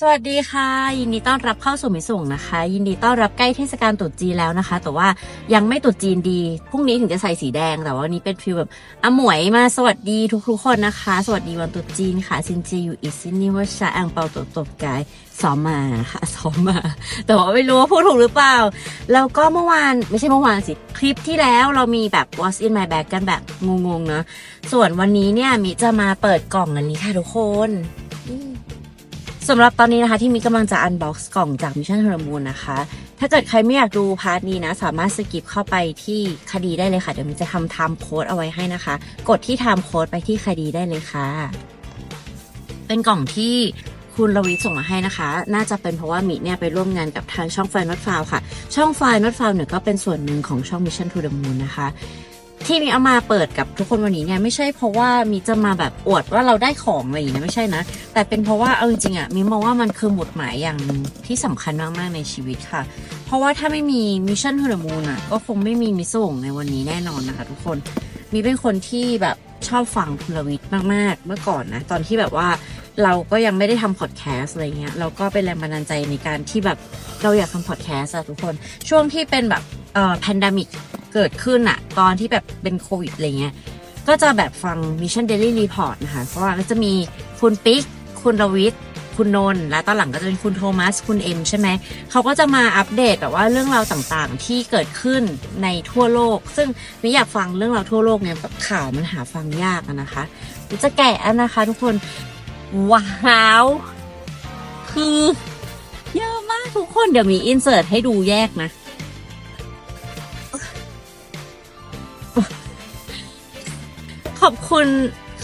สวัสดีค่ะ ยินดีต้อนรับเข้าสู่มิส่งนะคะ ยินดีต้อนรับใกล้เทศกาลตรุษจีนแล้วนะคะ แต่ว่ายังไม่ตรุษจีนดีพรุ่งนี้ถึงจะใส่สีแดงแต่ว่าวันนี้เป็นฟีลแบบอะหมวยมาสวัสดีทุกๆคนนะคะ สวัสดีวันตรุษจีนค่ะซินจีอยู่อีซินนี่ว่าชาอังเปาตบตบกายซ้อมมาค่ะซ้อมมา แต่ว่าไม่รู้ว่าพูดถูกหรือเปล่า แล้วก็เมื่อวานไม่ใช่เมื่อวานสิคลิปที่แล้วเรามีแบบ what's in my bag กันแบบงงๆเนาะส่วนวันนี้เนี่ยมิจะมาเปิดกล่องอันนี้ค่ะทุกคน สำหรับตอนนี้นะคะที่มิกำลังจะ unbox กล่องจาก Mission to the Moon นะคะ ถ้าเกิดใครไม่อยากดู part นี้นะ สามารถ skip เข้าไปที่คดีได้เลยค่ะ เดี๋ยวมิจะทำไทม์โค้ดเอาไว้ให้นะคะ กดที่ time code ไปที่คดีได้เลยค่ะ เป็นกล่องที่คุณรวิศส่งมาให้นะคะ น่าจะเป็นเพราะว่ามิเนี่ยไปร่วมงานกับทางช่อง File Not Found ค่ะ ช่อง File Not Found เนี่ยก็เป็นส่วนหนึ่งของช่อง Mission to the Moon นะคะ ที่มิเอามาเปิดกับทุกคนวันนี้เนี่ยไม่ใช่เพราะว่ามิจะมาแบบอวดว่าเราได้ของอะไรอย่างเงี้ยไม่ใช่นะ แต่เป็นเพราะว่าเอาจริงๆอะมิมองว่ามันคือหมุดหมายอย่างนึงที่สำคัญมากๆในชีวิตค่ะ เพราะว่าถ้าไม่มี Mission to the Moon อะก็คงไม่มีมิส่งในวันนี้แน่นอนนะคะทุกคนมิเป็นคนที่แบบชอบฟังคุณรวิศมากๆ เมื่อก่อนนะ ตอนที่แบบว่าเราก็ยังไม่ได้ทำพอดแคสต์อะไรเงี้ยเราก็เป็นแรงบันดาลใจในการที่แบบเราอยากทำพอดแคสต์อะทุกคนช่วงที่เป็นแบบเอ่อ pandemic เกิดขึ้นอะตอนที่แบบเป็นโควิดอะไรเงี้ยก็จะแบบฟัง Mission Daily Report นะคะเพราะว่าก็จะมีคุณปิ๊ก คุณรวิทย์คุณนนท์และตอนหลังก็จะเป็นคุณโทมัส คุณเอ็มใช่ไหม เขาก็จะมาอัปเดตแบบว่าเรื่องราวต่างๆ ที่เกิดขึ้นในทั่วโลก ซึ่งมิอยากฟังเรื่องราวทั่วโลกเนี่ยแบบข่าวมันหาฟังยากนะคะจะแกะนะคะทุกคน ว้าว คือ เยอะมากทุกคนเดี๋ยวมีอินเสิร์ตให้ดูแยกนะ ขอบคุณ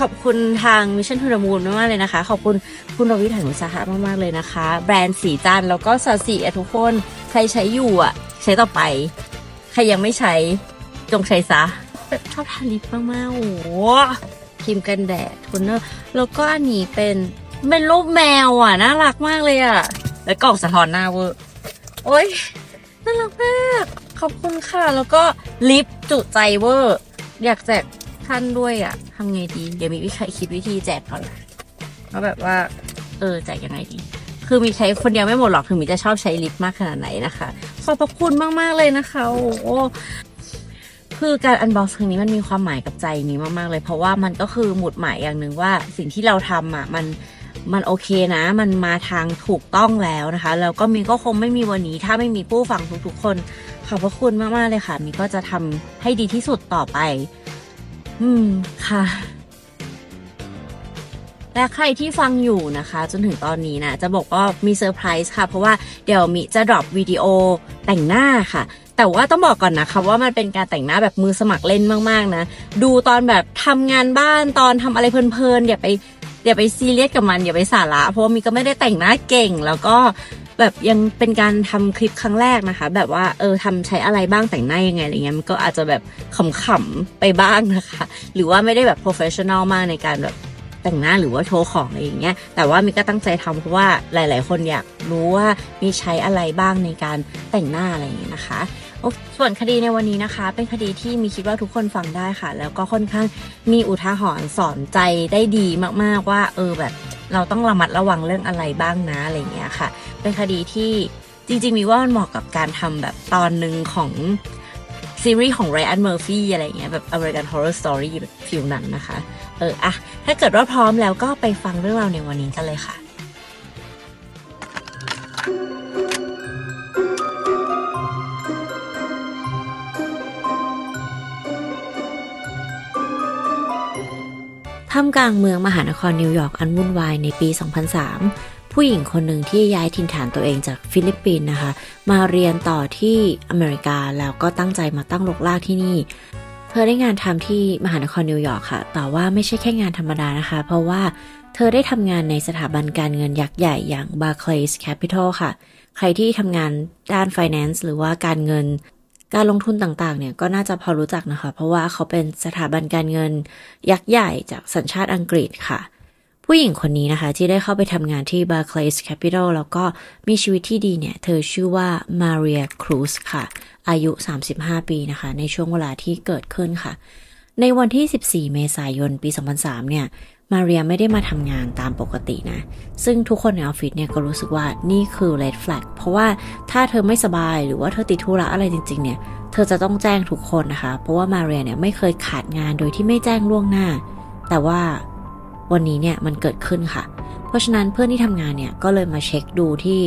ขอบคุณทาง Mission to the Moon มากๆเลยนะคะ ขอบคุณคุณรวิศ หาญอุตสาหะมากๆเลยนะคะ แบรนด์ศรีจันทร์แล้วก็ Sasi ทุกคนใครใช้อยู่อะ ใช้ต่อไป ใครยังไม่ใช้ จงใช้ซะชอบทาลิปมากๆโอ้โหครีมกันแดดโทนเนอร์แล้วก็อันนี้เป็นเป็นรูปแมวอะน่ารักมากเลยอะ แล้วกล่องสะท้อนหน้าเวอร์โอ๊ยน่ารักมาก ขอบคุณค่ะ แล้วก็ลิปจุใจเวอร์ อยากแจก ท่านด้วยอะทำไงดี เดี๋ยวมีวิธีคิดวิธีแจกก่อนว่าแบบว่า เออแจกยังไงดี คือมิใช้คนเดียวไม่หมดหรอกถึงมิจะชอบใช้ลิปมากขนาดไหนนะคะ ขอบพระคุณมากๆเลยนะคะ โอ้โหคือการ unbox ครั้งนี้มันมีความหมายกับใจมิมากๆเลย เพราะว่ามันก็คือหมุดหมายอย่างหนึ่งว่าสิ่งที่เราทำอะมันมันโอเคนะ มันมาทางถูกต้องแล้วนะคะ แล้วก็มิก็คงไม่มีวันนี้ ถ้าไม่มีผู้ฟังทุกๆคน ขอบพระคุณมากๆเลยค่ะ มิก็จะทำให้ดีที่สุดต่อไป อืม ค่ะ และใครที่ฟังอยู่นะคะ จนถึงตอนนี้นะ จะบอกว่ามีเซอร์ไพรส์ค่ะ เพราะว่าเดี๋ยวมิจะ drop วิดีโอแต่งหน้าค่ะแต่ว่าต้องบอกก่อนนะคะว่ามันเป็นการแต่งหน้าแบบมือสมัครเล่นมากๆนะ ดูตอนแบบทำงานบ้านตอนทำอะไรเพลินๆอย่าไปอย่าไปซีเรียสกับมันอย่าไปสาระ เพราะว่ามิก็ไม่ได้แต่งหน้าเก่ง แล้วก็ แบบยังเป็นการทำคลิปครั้งแรกนะคะ แบบว่าเออทำใช้อะไรบ้างแต่งหน้ายังไงอะไรเงี้ยมันก็อาจจะแบบขำๆไปบ้างนะคะ หรือว่าไม่ได้แบบ professional มากในการแบบแต่งหน้าหรือว่าโชว์ของอะไรอย่างเงี้ย แต่ว่ามิก็ตั้งใจทำเพราะว่าหลาย ๆ คนอยากรู้ว่ามิใช้อะไรบ้างในการแต่งหน้าอะไรอย่างเงี้ยนะคะ ส่วนคดีในวันนี้นะคะ เป็นคดีที่มิคิดว่าทุกคนฟังได้ค่ะ แล้วก็ค่อนข้างมีอุทาหรณ์สอนใจได้ดีมากๆว่า เออแบบ เราต้องระมัดระวังเรื่องอะไรบ้างนะอะไรเงี้ยค่ะ เป็นคดีที่จริงๆ มิว่ามันเหมาะกับการทำแบบตอนหนึ่งของซีรีส์ของ Ryan Murphy อะไรเงี้ยแบบ American Horror Story แบบ feel นั้นนะคะ เอออะถ้าเกิดว่าพร้อมแล้วก็ไปฟังเรื่องราวในวันนี้กันเลยค่ะ ท่ามกลางเมืองมหานครนิวยอร์กอันวุ่นวายในปี 2003 ผู้หญิงคนหนึ่งที่ย้ายถิ่นฐานตัวเองจากฟิลิปปินส์นะคะ มาเรียนต่อที่อเมริกาแล้วก็ตั้งใจมาตั้งรกรากที่นี่ เธอได้งานทำที่มหานครนิวยอร์กค่ะ แต่ว่าไม่ใช่แค่งานธรรมดานะคะ เพราะว่าเธอได้ทำงานในสถาบันการเงินยักษ์ใหญ่อย่าง Barclays Capital ค่ะ ใครที่ทำงานด้าน finance หรือว่าการเงิน การลงทุนต่างๆ เนี่ยก็น่าจะพอรู้จักนะคะ เพราะว่าเขาเป็นสถาบันการเงินยักษ์ใหญ่จากสัญชาติอังกฤษค่ะ ผู้หญิงคนนี้นะคะ ที่ได้เข้าไปทำงานที่ Barclays Capital แล้วก็มีชีวิตที่ดีเนี่ย เธอชื่อว่า Maria Cruz ค่ะ อายุ 35 ปีนะคะ ในช่วงเวลาที่เกิดขึ้นค่ะ ในวันที่ 14 เมษายน ปี 2003 เนี่ย มาเรียไม่ได้มาทำงานตามปกตินะ ซึ่งทุกคนในออฟฟิศเนี่ยก็รู้สึกว่านี่คือ red flag เพราะว่าถ้าเธอไม่สบายหรือว่าเธอติดธุระอะไรจริง ๆ เนี่ย เธอจะต้องแจ้งทุกคนนะคะ เพราะว่ามาเรียเนี่ยไม่เคยขาดงานโดยที่ไม่แจ้งล่วงหน้า แต่ว่าวันนี้เนี่ยมันเกิดขึ้นค่ะ เพราะฉะนั้นเพื่อนที่ทำงานเนี่ยก็เลยมาเช็คดูที่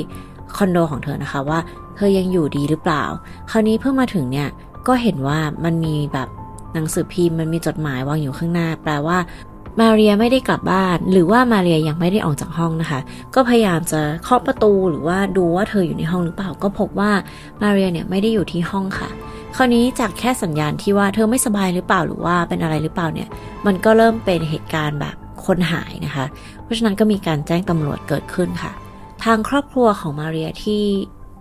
คอนโดของเธอนะคะว่าเธอยังอยู่ดีหรือเปล่า คราวนี้เพิ่งมาถึงเนี่ยก็เห็นว่ามันมีแบบหนังสือพิมพ์มันมีจดหมายวางอยู่ข้างหน้า แปลว่า มาเรียไม่ได้กลับบ้าน หรือว่ามาเรียยังไม่ได้ออกจากห้องนะคะ ก็พยายามจะเคาะประตูหรือว่าดูว่าเธออยู่ในห้องหรือเปล่า ก็พบว่ามาเรียเนี่ยไม่ได้อยู่ที่ห้องค่ะ คราวนี้จากแค่สัญญาณที่ว่าเธอไม่สบายหรือเปล่าหรือว่าเป็นอะไรหรือเปล่าเนี่ย มันก็เริ่มเป็นเหตุการณ์แบบคนหายนะคะ เพราะฉะนั้นก็มีการแจ้งตำรวจเกิดขึ้นค่ะ ทางครอบครัวของมาเรียที่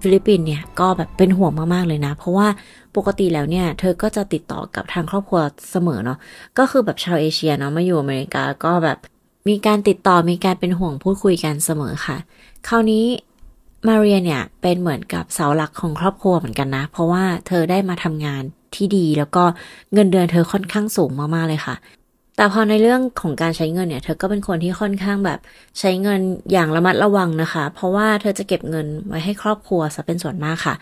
ฟิลิปปินส์เนี่ยก็แบบเป็นห่วงมาก ๆ เลยนะ เพราะว่าปกติแล้วเนี่ย เธอก็จะติดต่อกับทางครอบครัวเสมอเนาะก็คือแบบชาวเอเชียเนาะมาอยู่อเมริกาก็แบบมีการติดต่อมีการเป็นห่วงพูดคุยกันเสมอค่ะ คราวนี้มาเรียเนี่ยเป็นเหมือนกับเสาหลักของครอบครัวเหมือนกันนะ เพราะว่าเธอได้มาทำงานที่ดีแล้วก็เงินเดือนเธอค่อนข้างสูงมาก ๆ เลยค่ะ แต่พอในเรื่องของการใช้เงินเนี่ยเธอก็เป็นคนที่ค่อนข้างแบบใช้เงินอย่างระมัดระวังนะคะ เพราะว่าเธอจะเก็บเงินไว้ให้ครอบครัวซะเป็นส่วนมากค่ะ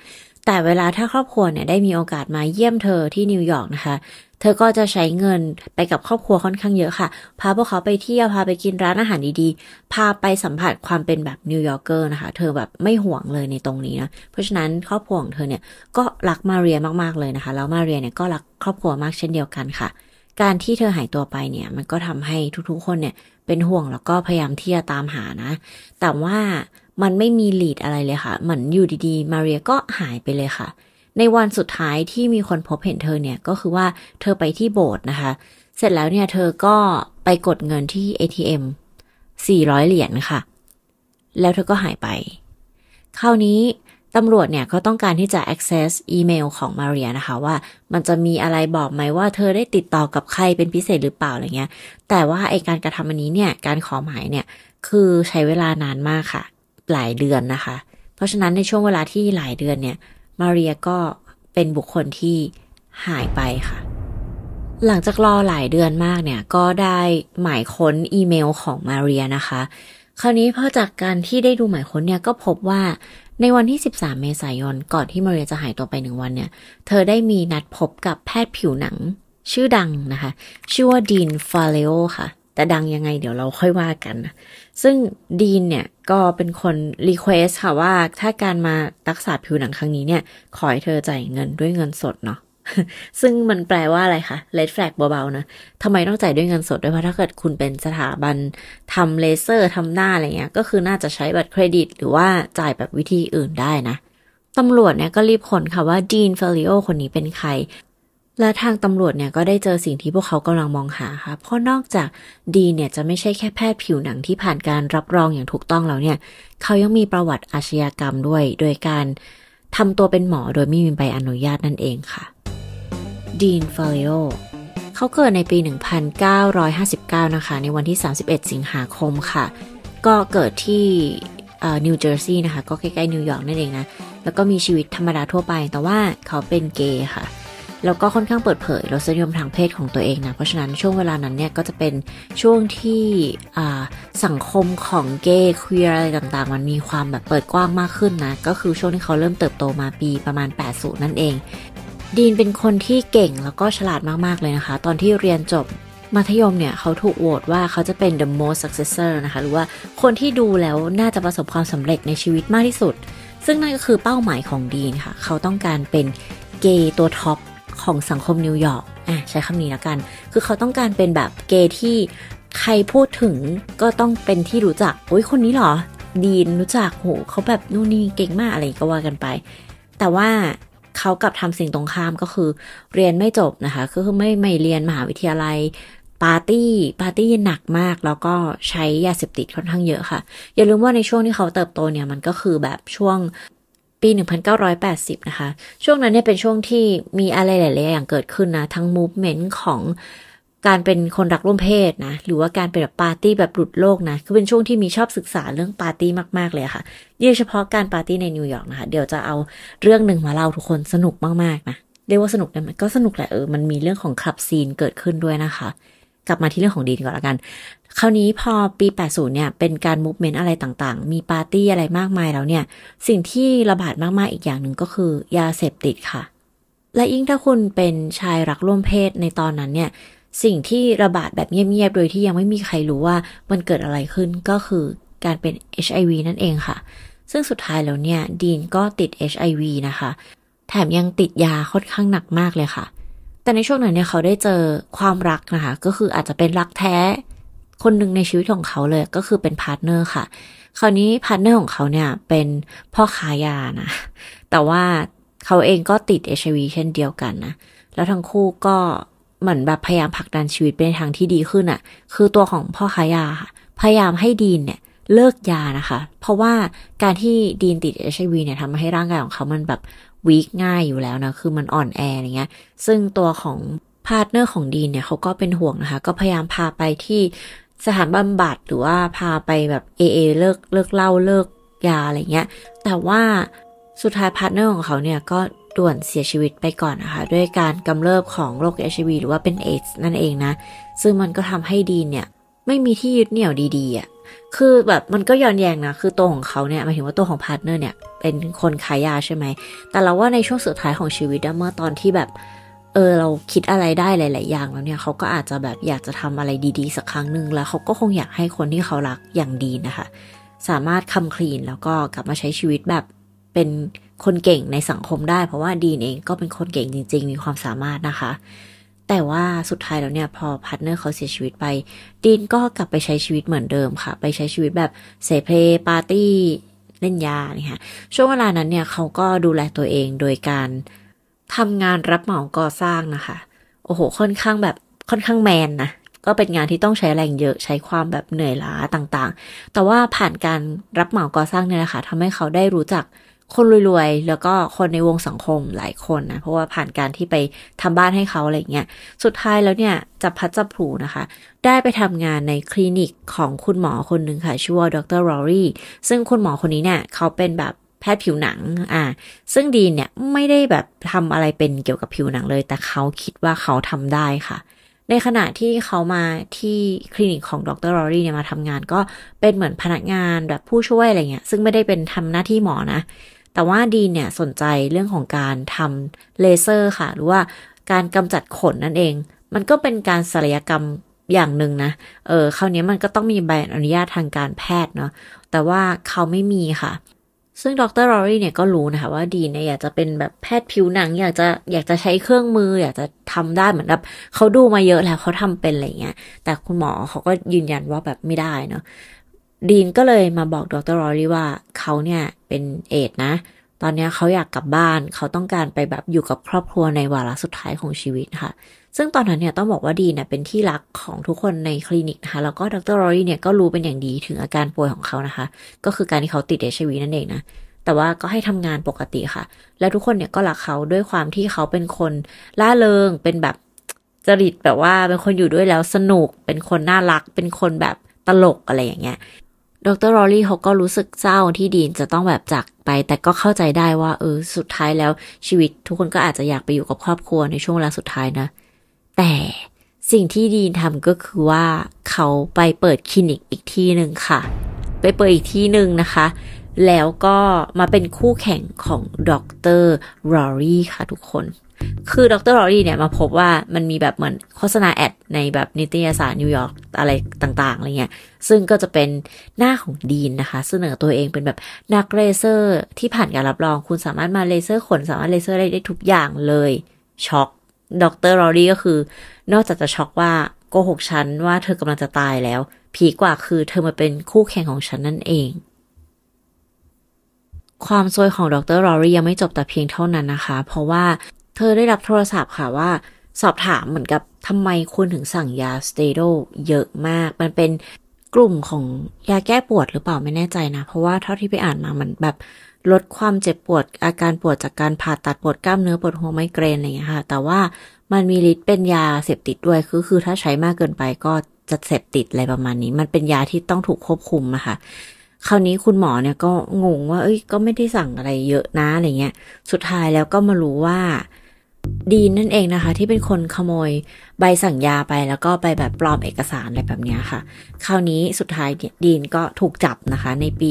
แต่เวลาถ้าครอบครัวเนี่ยได้มีโอกาสมาเยี่ยมเธอที่นิวยอร์กนะคะ เธอก็จะใช้เงินไปกับครอบครัวค่อนข้างเยอะค่ะ พาพวกเขาไปเที่ยวพาไปกินร้านอาหารดีๆ พาไปสัมผัสความเป็นแบบ New Yorker นะคะ เธอแบบไม่ห่วงเลยในตรงนี้นะ เพราะฉะนั้นครอบครัวของเธอเนี่ยก็รักมาเรียมากๆเลยนะคะ แล้วมาเรียเนี่ยก็รักครอบครัวมากเช่นเดียวกันค่ะ การที่เธอหายตัวไปเนี่ย มันก็ทำให้ทุกๆคนเนี่ย เป็นห่วงแล้วก็พยายามที่จะตามหานะ แต่ว่ามันไม่มี lead อะไรเลยค่ะ เหมือนอยู่ดีๆ มาเรียก็หายไปเลยค่ะ ในวันสุดท้ายที่มีคนพบเห็นเธอเนี่ย ก็คือว่าเธอไปที่โบสถ์นะคะ เสร็จแล้วเนี่ยเธอก็ไปกดเงินที่ ATM 400 เหรียญค่ะ แล้วเธอก็หายไป คราวนี้ ตำรวจเนี่ยก็ต้องการที่จะ access อีเมลของมาเรียนะคะว่ามันจะมีอะไรบอกไหมว่าเธอได้ติดต่อกับใครเป็นพิเศษหรือเปล่าอะไรเงี้ย แต่ว่าไอการกระทำอันนี้เนี่ยการขอหมายเนี่ยคือใช้เวลานานมากค่ะ หลายเดือนนะคะ เพราะฉะนั้นในช่วงเวลาที่หลายเดือนเนี่ยมาเรียก็เป็นบุคคลที่หายไปค่ะ หลังจากรอหลายเดือนมากเนี่ยก็ได้หมายค้นอีเมลของมาเรียนะคะ คราวนี้พอจากการที่ได้ดูหมายค้นเนี่ยก็พบว่า ในวันที่ 13 เมษายน ก่อนที่มาเรียจะหายตัวไปหนึ่งวันเนี่ย เธอได้มีนัดพบกับแพทย์ผิวหนัง ชื่อดังนะคะ ชื่อว่าดีนฟาเลโอค่ะ แต่ดังยังไงเดี๋ยวเราค่อยว่ากันนะซึ่งดีนเนี่ย ก็เป็นคนrequest ค่ะว่าถ้าการมารักษาผิวหนังครั้งนี้เนี่ย ขอให้เธอจ่ายเงินด้วยเงินสดเนาะ ซึ่งมันแปลว่าอะไรคะ red flag เบาๆนะทำไมต้องจ่ายด้วยเงินสดด้วยเพราะถ้าเกิดคุณเป็นสถาบันทำเลเซอร์ทำหน้าอะไรเงี้ย ก็คือน่าจะใช้บัตรเครดิต หรือว่าจ่ายแบบวิธีอื่นได้นะตำรวจเนี่ยก็รีบค้นค่ะว่า Dean Faiello คนนี้เป็นใคร และทางตำรวจเนี่ยก็ได้เจอสิ่งที่พวกเขากำลังมองหาค่ะ เพราะนอกจากดีเนี่ยจะไม่ใช่แค่แพทย์ผิวหนังที่ผ่านการรับรองอย่างถูกต้องแล้วเนี่ย เขายังมีประวัติอาชญากรรมด้วย โดยการทำตัวเป็นหมอโดยไม่มีใบอนุญาตนั่นเองค่ะ ดีนฟาเลโอเขาเกิดในปี 1959 นะคะ ในวันที่ 31 สิงหาคมค่ะ ก็เกิดที่นิวเจอร์ซีย์นะคะ ก็ใกล้ๆนิวยอร์กนั่นเองนะ แล้วก็มีชีวิตธรรมดาทั่วไป แต่ว่าเขาเป็นเกย์ค่ะ แล้วก็ค่อนข้างเปิดเผยรสนิยมทางเพศของตัวเองนะ เพราะฉะนั้นช่วงเวลานั้นเนี่ย ก็จะเป็นช่วงที่สังคมของเกย์ควีร์อะไรต่างๆ มันมีความแบบเปิดกว้างมากขึ้นนะ ก็คือช่วงที่เขาเริ่มเติบโตมาปีประมาณ 80 นั่นเอง ดีนเป็นคนที่เก่งแล้วก็ฉลาดมาก ๆ เลยนะคะ ตอนที่เรียนจบมัธยมเนี่ยเขาถูกโหวตว่าเขาจะเป็น the most successor นะคะ หรือว่าคนที่ดูแล้วน่าจะประสบความสำเร็จในชีวิตมากที่สุด ซึ่งนั่นก็คือเป้าหมายของดีนค่ะ เขาต้องการเป็นเกย์ตัว top ของสังคมนิวยอร์กอะใช้คำนี้แล้วกัน คือเขาต้องการเป็นแบบเกย์ที่ใครพูดถึงก็ต้องเป็นที่รู้จักโอ้ยคนนี้หรอ ดีนรู้จักโหเขาแบบนู่นนี่เก่งมากอะไรก็ว่ากันไป แต่ว่า เขากลับทำสิ่งตรงข้ามก็คือ เรียนไม่จบนะคะคือไม่ไม่เรียนมหาวิทยาลัยปาร์ตี้ปาร์ตี้หนักมาก แล้วก็ใช้ยาเสพติดค่อนข้างเยอะค่ะ อย่าลืมว่าในช่วงที่เขาเติบโตเนี่ยมันก็คือแบบช่วงปี 1980 นะคะ ช่วงนั้นเนี่ยเป็นช่วงที่มีอะไรหลาย ๆ อย่างเกิดขึ้นนะ ทั้ง movement ของ การเป็นคนรักร่วมเพศนะ หรือว่าการเป็นแบบปาร์ตี้แบบหลุดโลกนะ คือเป็นช่วงที่มิชอบศึกษาเรื่องปาร์ตี้มากๆเลยค่ะโดยเฉพาะการปาร์ตี้ในนิวยอร์กนะคะ เดี๋ยวจะเอาเรื่องหนึ่งมาเล่าทุกคนสนุกมากๆนะ เรียกว่าสนุกได้ไหมก็สนุกแหละเออ มันมีเรื่องของ club scene เกิดขึ้นด้วยนะคะ กลับมาที่เรื่องของดีนก่อนละกัน คราวนี้พอปี 80 เนี่ย เป็นการมูฟเมนต์อะไรต่างๆ มีปาร์ตี้อะไรมากมายแล้วเนี่ย สิ่งที่ระบาดมากๆ อีกอย่างหนึ่งก็คือยาเสพติดค่ะ และยิ่งถ้าคุณเป็นชายรักร่วมเพศในตอนนั้นเนี่ย สิ่งที่ระบาดแบบเงียบๆ โดยที่ยังไม่มีใครรู้ว่ามันเกิดอะไรขึ้นก็คือการเป็น HIV นั่นเองค่ะ ซึ่งสุดท้ายแล้วเนี่ย ดีนก็ติด HIV นะคะ แถมยังติดยาค่อนข้างหนักมากเลยค่ะ แต่ในช่วงนั้นเนี่ยเขาได้เจอความรักนะคะ ก็คืออาจจะเป็นรักแท้ คนหนึ่งในชีวิตของเขาเลยก็คือเป็น partner ค่ะ คราวนี้ partner ของเขาเนี่ยเป็นพ่อค้ายานะ แต่ว่าเขาเองก็ติด HIV เช่นเดียวกันนะ แล้วทั้งคู่ก็ เหมือนแบบพยายามผลักดันชีวิตไปในทางที่ดีขึ้นอะ่ะ คือตัวของพ่อค้ายาค่ะพยายามให้ดีนเนี่ยเลิกยานะคะ เพราะว่าการที่ดีนติด HIV เนี่ยทำให้ร่างกายของเขามันแบบweak ง่ายอยู่แล้วนะ คือมันอ่อนแออะไรเงี้ย ซึ่งตัวของ partner ของดีนเนี่ยเขาก็เป็นห่วงนะคะ ก็พยายามพาไปที่สถานบำบัดหรือว่าพาไปแบบ AA เลิกเลิกเหล้าเลิกยาอะไรเงี้ย แต่ว่าสุดท้าย partner ของเขาเนี่ยก็ ด่วนเสียชีวิตไปก่อนนะคะ ด้วยการกำเริบของโรค HIV หรือว่าเป็นเอดส์นั่นเองนะ ซึ่งมันก็ทำให้ดีนเนี่ย ไม่มีที่ยึดเหนี่ยวดีๆอะ่ะคือแบบมันก็ย้อนแยงนะ คือตัวของเขาเนี่ยหมายถึงว่าตัวของ partner เนี่ย เป็นคนขายยาใช่ไหม แต่เราว่าในช่วงสุดท้ายของชีวิตเมื่อตอนที่แบบ เออเราคิดอะไรได้หลาย ๆ อย่างแล้วเนี่ยเขาก็อาจจะแบบอยากจะทำอะไรดี ๆ สักครั้งหนึ่งแล้วเขาก็คงอยากให้คนที่เขารักอย่างดีนนะคะ สามารถ come clean แล้วก็กลับมาใช้ชีวิตแบบเป็น คนเก่งในสังคมได้ เพราะว่าดีนเองก็เป็นคนเก่งจริง ๆ มีความสามารถนะคะ แต่ว่าสุดท้ายแล้วเนี่ยพอ partner เขาเสียชีวิตไป ดีนก็กลับไปใช้ชีวิตเหมือนเดิมค่ะ ไปใช้ชีวิตแบบเสเพลปาร์ตี้เล่นยาเนี่ยค่ะช่วงเวลานั้นเนี่ยเขาก็ดูแลตัวเองโดยการทำงานรับเหมาก่อสร้างนะคะ โอ้โห ค่อนข้างแบบค่อนข้างแมนนะก็เป็นงานที่ต้องใช้แรงเยอะใช้ความแบบเหนื่อยล้าต่างๆ แต่ว่าผ่านการรับเหมาก่อสร้างเนี่ยนะคะทำให้เขาได้รู้จัก คนรวยๆ แล้วก็คนในวงสังคมหลายคนนะ เพราะว่าผ่านการที่ไปทำบ้านให้เขาอะไรเงี้ย สุดท้ายแล้วเนี่ยจับพัดจับผูนะคะ ได้ไปทำงานในคลินิกของคุณหมอคนหนึ่งค่ะ ชื่อว่า Dr. Laurie ซึ่งคุณหมอคนนี้เนี่ยเขาเป็นแบบแพทย์ผิวหนัง อ่า ซึ่งดีนเนี่ยไม่ได้แบบทำอะไรเป็นเกี่ยวกับผิวหนังเลย แต่เขาคิดว่าเขาทำได้ค่ะในขณะที่เขามาที่คลินิกของ Dr. Laurie เนี่ยมาทำงานก็เป็นเหมือนพนักงานแบบผู้ช่วยอะไรเงี้ย ซึ่งไม่ได้เป็นทำหน้าที่หมอนะ แต่ว่าดีนเนี่ยสนใจเรื่องของการทำเลเซอร์ค่ะ หรือว่าการกำจัดขนนั่นเอง มันก็เป็นการศัลยกรรมอย่างหนึ่งนะ เออคราวนี้มันก็ต้องมีใบอนุญาตทางการแพทย์เนาะ แต่ว่าเขาไม่มีค่ะ ซึ่งดรลอรี่เนี่ยก็รู้นะคะว่าดีเนี่ยอยากจะเป็นแบบแพทย์ผิวหนัง อยากจะอยากจะใช้เครื่องมือ อยากจะทำได้เหมือนแบบเขาดูมาเยอะแล้วเขาทำเป็นอะไรเงี้ย แต่คุณหมอเขาก็ยืนยันว่าแบบไม่ได้เนาะ ดีนก็เลยมาบอกดรลอรี่ว่าเขาเนี่ยเป็นเอดนะ ตอนนี้เขาอยากกลับบ้าน เขาต้องการไปแบบอยู่กับครอบครัวในวาระสุดท้ายของชีวิตค่ะ ซึ่งตอนนั้นเนี่ยต้องบอกว่าดีนเป็นที่รักของทุกคนในคลินิกนะคะแล้วก็ดรลอรี่เนี่ยก็รู้เป็นอย่างดีถึงอาการป่วยของเขานะคะ ก็คือการที่เขาติดเอชวีนั่นเองนะแต่ว่าก็ให้ทำงานปกติค่ะ แล้วทุกคนเนี่ยก็รักเขาด้วยความที่เขาเป็นคนล่าเริง เป็นแบบจริตแบบว่าเป็นคนอยู่ด้วยแล้วสนุก เป็นคนน่ารัก เป็นคนแบบตลกอะไรอย่างเงี้ย ดรลอรี่เขาก็รู้สึกเศร้าที่ดีนจะต้องแบบจากไป แต่ก็เข้าใจได้ว่าเออสุดท้ายแล้วชีวิตทุกคนก็อาจจะอยากไปอยู่กับครอบครัวในช่วงเวลาสุดท้ายนะ แต่สิ่งที่ดีนทำก็คือว่าเขาไปเปิดคลินิกอีกที่หนึ่งค่ะ ไปเปิดอีกที่หนึ่งนะคะ แล้วก็มาเป็นคู่แข่งของดรลอรี่ค่ะทุกคน คือดรลอรี่เนี่ยมาพบว่ามันมีแบบเหมือนโฆษณา ad ในแบบนิตยสารนิวยอร์กอะไรต่างๆอะไรเงี้ย ซึ่งก็จะเป็นหน้าของดีนนะคะ เสนอตัวเองเป็นแบบนักเลเซอร์ที่ผ่านการรับรอง คุณสามารถมาเลเซอร์ขนสามารถเลเซอร์ได้ได้ทุกอย่างเลยช็อกดรลอรี่ก็คือ นอกจากจะช็อกว่าโกหกฉันว่าเธอกำลังจะตายแล้ว peak กว่าคือเธอมาเป็นคู่แข่งของฉันนั่นเอง ความซวยของดรลอรี่ยังไม่จบแต่เพียงเท่านั้นนะคะ เพราะว่า เธอได้รับโทรศัพท์ค่ะว่า สอบถามเหมือนกับทำไมคุณถึงสั่งยาสเตโดเยอะมาก มันเป็นกลุ่มของยาแก้ปวดหรือเปล่าไม่แน่ใจนะ เพราะว่าเท่าที่ไปอ่านมามันแบบลดความเจ็บปวด อาการปวดจากการผ่าตัดปวดกล้ามเนื้อปวดหัวไมเกรนอะไรอย่างเงี้ยค่ะ แต่ว่ามันมีฤทธิ์เป็นยาเสพติดด้วยคือคือถ้าใช้มากเกินไปก็จะเสพติดอะไรประมาณนี้ มันเป็นยาที่ต้องถูกควบคุมอะค่ะคราวนี้คุณหมอเนี่ยก็งงว่า เอ้ยก็ไม่ได้สั่งอะไรเยอะนะอะไรเงี้ย สุดท้ายแล้วก็มารู้ว่า ดีนนั่นเองนะคะ ที่เป็นคนขโมยใบสั่งยาไปแล้วก็ไปแบบปลอมเอกสารอะไรแบบนี้ค่ะ คราวนี้สุดท้ายดีนก็ถูกจับนะคะ ในปี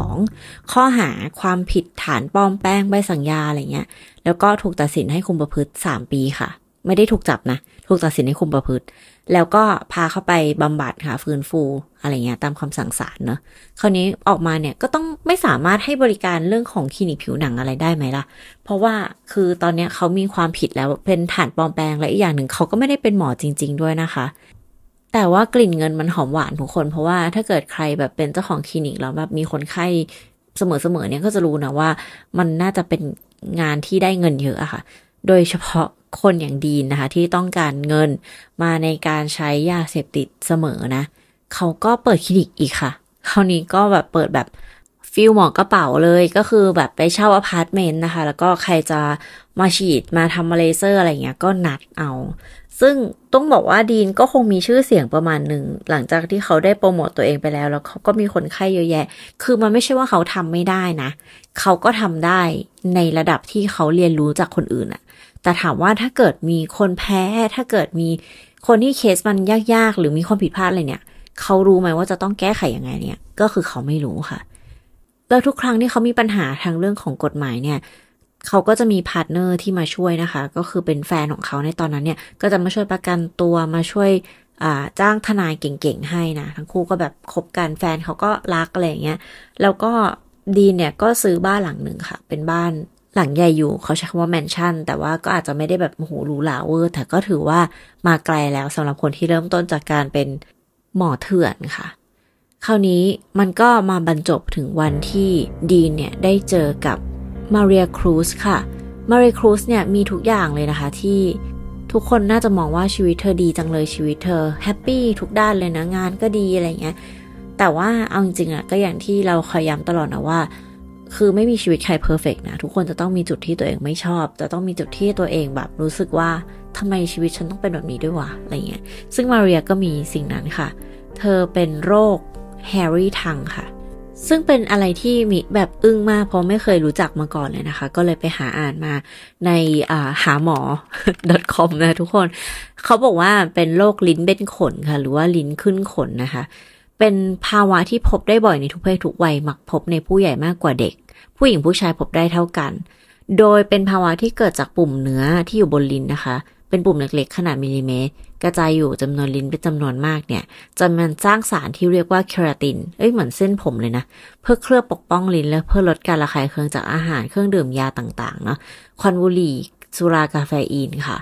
2002 ข้อหาความผิดฐานปลอมแป้งใบสั่งยาอะไรเงี้ย แล้วก็ถูกตัดสินให้คุมประพฤติ 3 ปีค่ะ ไม่ได้ถูกจับนะ ถูกตัดสินให้คุมประพฤติ แล้วก็พาเข้าไปบำบัดค่ะฟื้นฟูอะไรเงี้ยตามคำสั่งศาลเนอะคราวนี้ออกมาเนี่ยก็ต้องไม่สามารถให้บริการเรื่องของคลินิกผิวหนังอะไรได้ไหมล่ะ เพราะว่าคือตอนเนี้ยเขามีความผิดแล้วเป็นฐานปลอมแปลงและอีกอย่างหนึ่งเขาก็ไม่ได้เป็นหมอจริง ๆ ด้วยนะคะ แต่ว่ากลิ่นเงินมันหอมหวานทุกคน เพราะว่าถ้าเกิดใครแบบเป็นเจ้าของคลินิกแล้วแบบมีคนไข้เสมอๆเนี่ยก็จะรู้นะว่า มันน่าจะเป็นงานที่ได้เงินเยอะอะค่ะ โดยเฉพาะคนอย่างดีนนะคะ ที่ต้องการเงินมาในการใช้ยาเสพติดเสมอนะ เขาก็เปิดคลินิกอีกค่ะ คราวนี้ก็แบบเปิดแบบ feel หมอกระเป๋าเลยก็คือแบบไปเช่าอพาร์ตเมนต์นะคะ แล้วก็ใครจะมาฉีดมาทำมาเลเซอร์อะไรเงี้ยก็นัดเอา ซึ่งต้องบอกว่าดีนก็คงมีชื่อเสียงประมาณหนึ่ง หลังจากที่เขาได้โปรโมตตัวเองไปแล้ว แล้วเขาก็มีคนไข้เยอะแยะ คือมันไม่ใช่ว่าเขาทำไม่ได้นะ เขาก็ทำได้ในระดับที่เขาเรียนรู้จากคนอื่นอะ แต่ถามว่าถ้าเกิดมีคนแพ้ ถ้าเกิดมีคนที่เคสมันยากๆ หรือมีความผิดพลาดอะไรเนี่ยเขารู้ไหมว่าจะต้องแก้ไขยังไงเนี่ย ก็คือเขาไม่รู้ค่ะ แล้วทุกครั้งที่เขามีปัญหาทางเรื่องของกฎหมายเนี่ยเขาก็จะมี partner ที่มาช่วยนะคะ ก็คือเป็นแฟนของเขาในตอนนั้นเนี่ย ก็จะมาช่วยประกันตัวมาช่วยจ้างทนายเก่งๆให้นะ ทั้งคู่ก็แบบคบกันแฟนเขาก็รักอะไรอย่างเงี้ยแล้วก็ดีนเนี่ยก็ซื้อบ้านหลังหนึ่งค่ะ เป็นบ้าน หลังใหญ่อยู่เขาใช้คำว่าแมนชั่น แต่ว่าก็อาจจะไม่ได้แบบโหหรูหราเวอร์ แต่ก็ถือว่ามาไกลแล้วสำหรับคนที่เริ่มต้นจากการเป็นหมอเถื่อนค่ะ คราวนี้มันก็มาบรรจบถึงวันที่ดีนเนี่ยได้เจอกับมาเรียครูซค่ะ มาเรียครูซเนี่ยมีทุกอย่างเลยนะคะที่ทุกคนน่าจะมองว่าชีวิตเธอดีจังเลยชีวิตเธอ happy ทุกด้านเลยนะงานก็ดีอะไรเงี้ยแต่ว่าเอาจริงๆอะก็อย่างที่เราคอยย้ำตลอดนะว่า คือไม่มีชีวิตใคร perfect นะ ทุกคนจะต้องมีจุดที่ตัวเองไม่ชอบ จะต้องมีจุดที่ตัวเองแบบรู้สึกว่าทำไมชีวิตฉันต้องเป็นแบบนี้ด้วยวะอะไรเงี้ย ซึ่งมาเรียก็มีสิ่งนั้นค่ะ เธอเป็นโรค hairy tongue ค่ะ ซึ่งเป็นอะไรที่มีแบบอึ้งมากเพราะไม่เคยรู้จักมาก่อนเลยนะคะ ก็เลยไปหาอ่านมาในหาหมอ .com นะทุกคน เขาบอกว่าเป็นโรคลิ้นเป็นขนค่ะ หรือว่าลิ้นขึ้นขนนะคะ เป็นภาวะที่พบได้บ่อยในทุกเพศทุกวัยมักพบในผู้ใหญ่มากกว่าเด็ก ผู้หญิงผู้ชายพบได้เท่ากัน โดยเป็นภาวะที่เกิดจากปุ่มเนื้อที่อยู่บนลิ้นนะคะ เป็นปุ่มเล็กๆ ขนาดมิลลิเมตร กระจายอยู่จำนวนลิ้นเป็นจำนวนมากเนี่ยจะมันสร้างสารที่เรียกว่าเคราติน เอ้ยเหมือนเส้นผมเลยนะ เพื่อเคลือบปกป้องลิ้นและเพื่อลดการระคายเคืองจากอาหารเครื่องดื่มยาต่างๆเนาะควันบุหรี่สุรากาเฟอีนค่ะ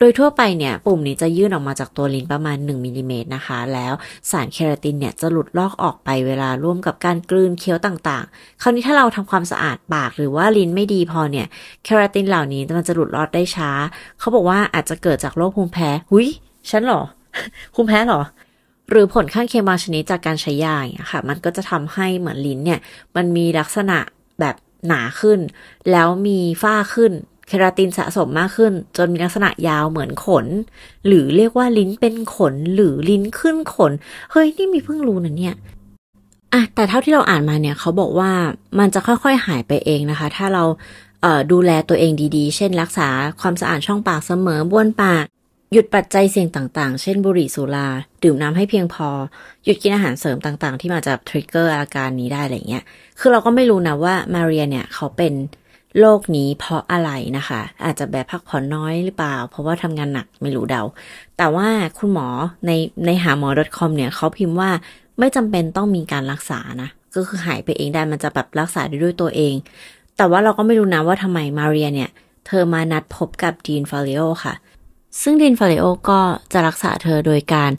โดยทั่วไปเนี่ยปุ่มนี้จะยื่นออกมาจากตัวลิ้นประมาณ 1มิลิเมตรนะคะ แล้วสารเคราตินเนี่ยจะหลุดลอกออกไปเวลาร่วมกับการกลืนเคี้ยวต่างๆ คราวนี้ถ้าเราทำความสะอาดปากหรือว่าลิ้นไม่ดีพอเนี่ยเคราตินเหล่านี้มันจะหลุดลอดได้ช้า เขาบอกว่าอาจจะเกิดจากโรคภูมิแพ้ หุยฉันหรอภูมิแพ้หรอหรือผลข้างเคียงบางชนิดจากการใช้ยาอย่างค่ะ มันก็จะทำให้เหมือนลิ้นเนี่ย มันมีลักษณะแบบหนาขึ้น แล้วมีฝ้าขึ้น เคราตินสะสมมากขึ้น จนมีลักษณะยาวเหมือนขน หรือเรียกว่าลิ้นเป็นขน หรือลิ้นขึ้นขน เฮ้ย นี่มีเพิ่งรู้นะเนี่ยอะแต่เท่าที่เราอ่านมาเนี่ยเขาบอกว่ามันจะค่อยๆหายไปเองนะคะ ถ้าเราเดูแลตัวเองดีๆ เช่น รักษาความสะอาดช่องปากเสมอบ้วนปากหยุดปัจจัยเสี่ยงต่างๆ เช่นบุหรี่สุรา ดื่มน้ำให้เพียงพอ หยุดกินอาหารเสริมต่างๆ ที่มาจากทริกเกอร์อาการนี้ได้อะไรเงี้ย คือเราก็ไม่รู้นะว่ามาเรียเนี่ยเขาเป็น โรคนี้เพราะอะไรนะคะ อาจจะแบบพักผ่อนน้อยหรือเปล่า เพราะว่าทำงานหนักไม่รู้เดา แต่ว่าคุณหมอในในหาหมอ .com เนี่ยเขาพิมพ์ว่าไม่จำเป็นต้องมีการรักษานะ ก็คือหายไปเองได้มันจะแบบรักษาได้ด้วยตัวเอง แต่ว่าเราก็ไม่รู้นะว่าทำไมมาเรียเนี่ย เธอมานัดพบกับดีนฟาริโอค่ะ ซึ่งดีนฟาริโอก็จะรักษาเธอโดยการ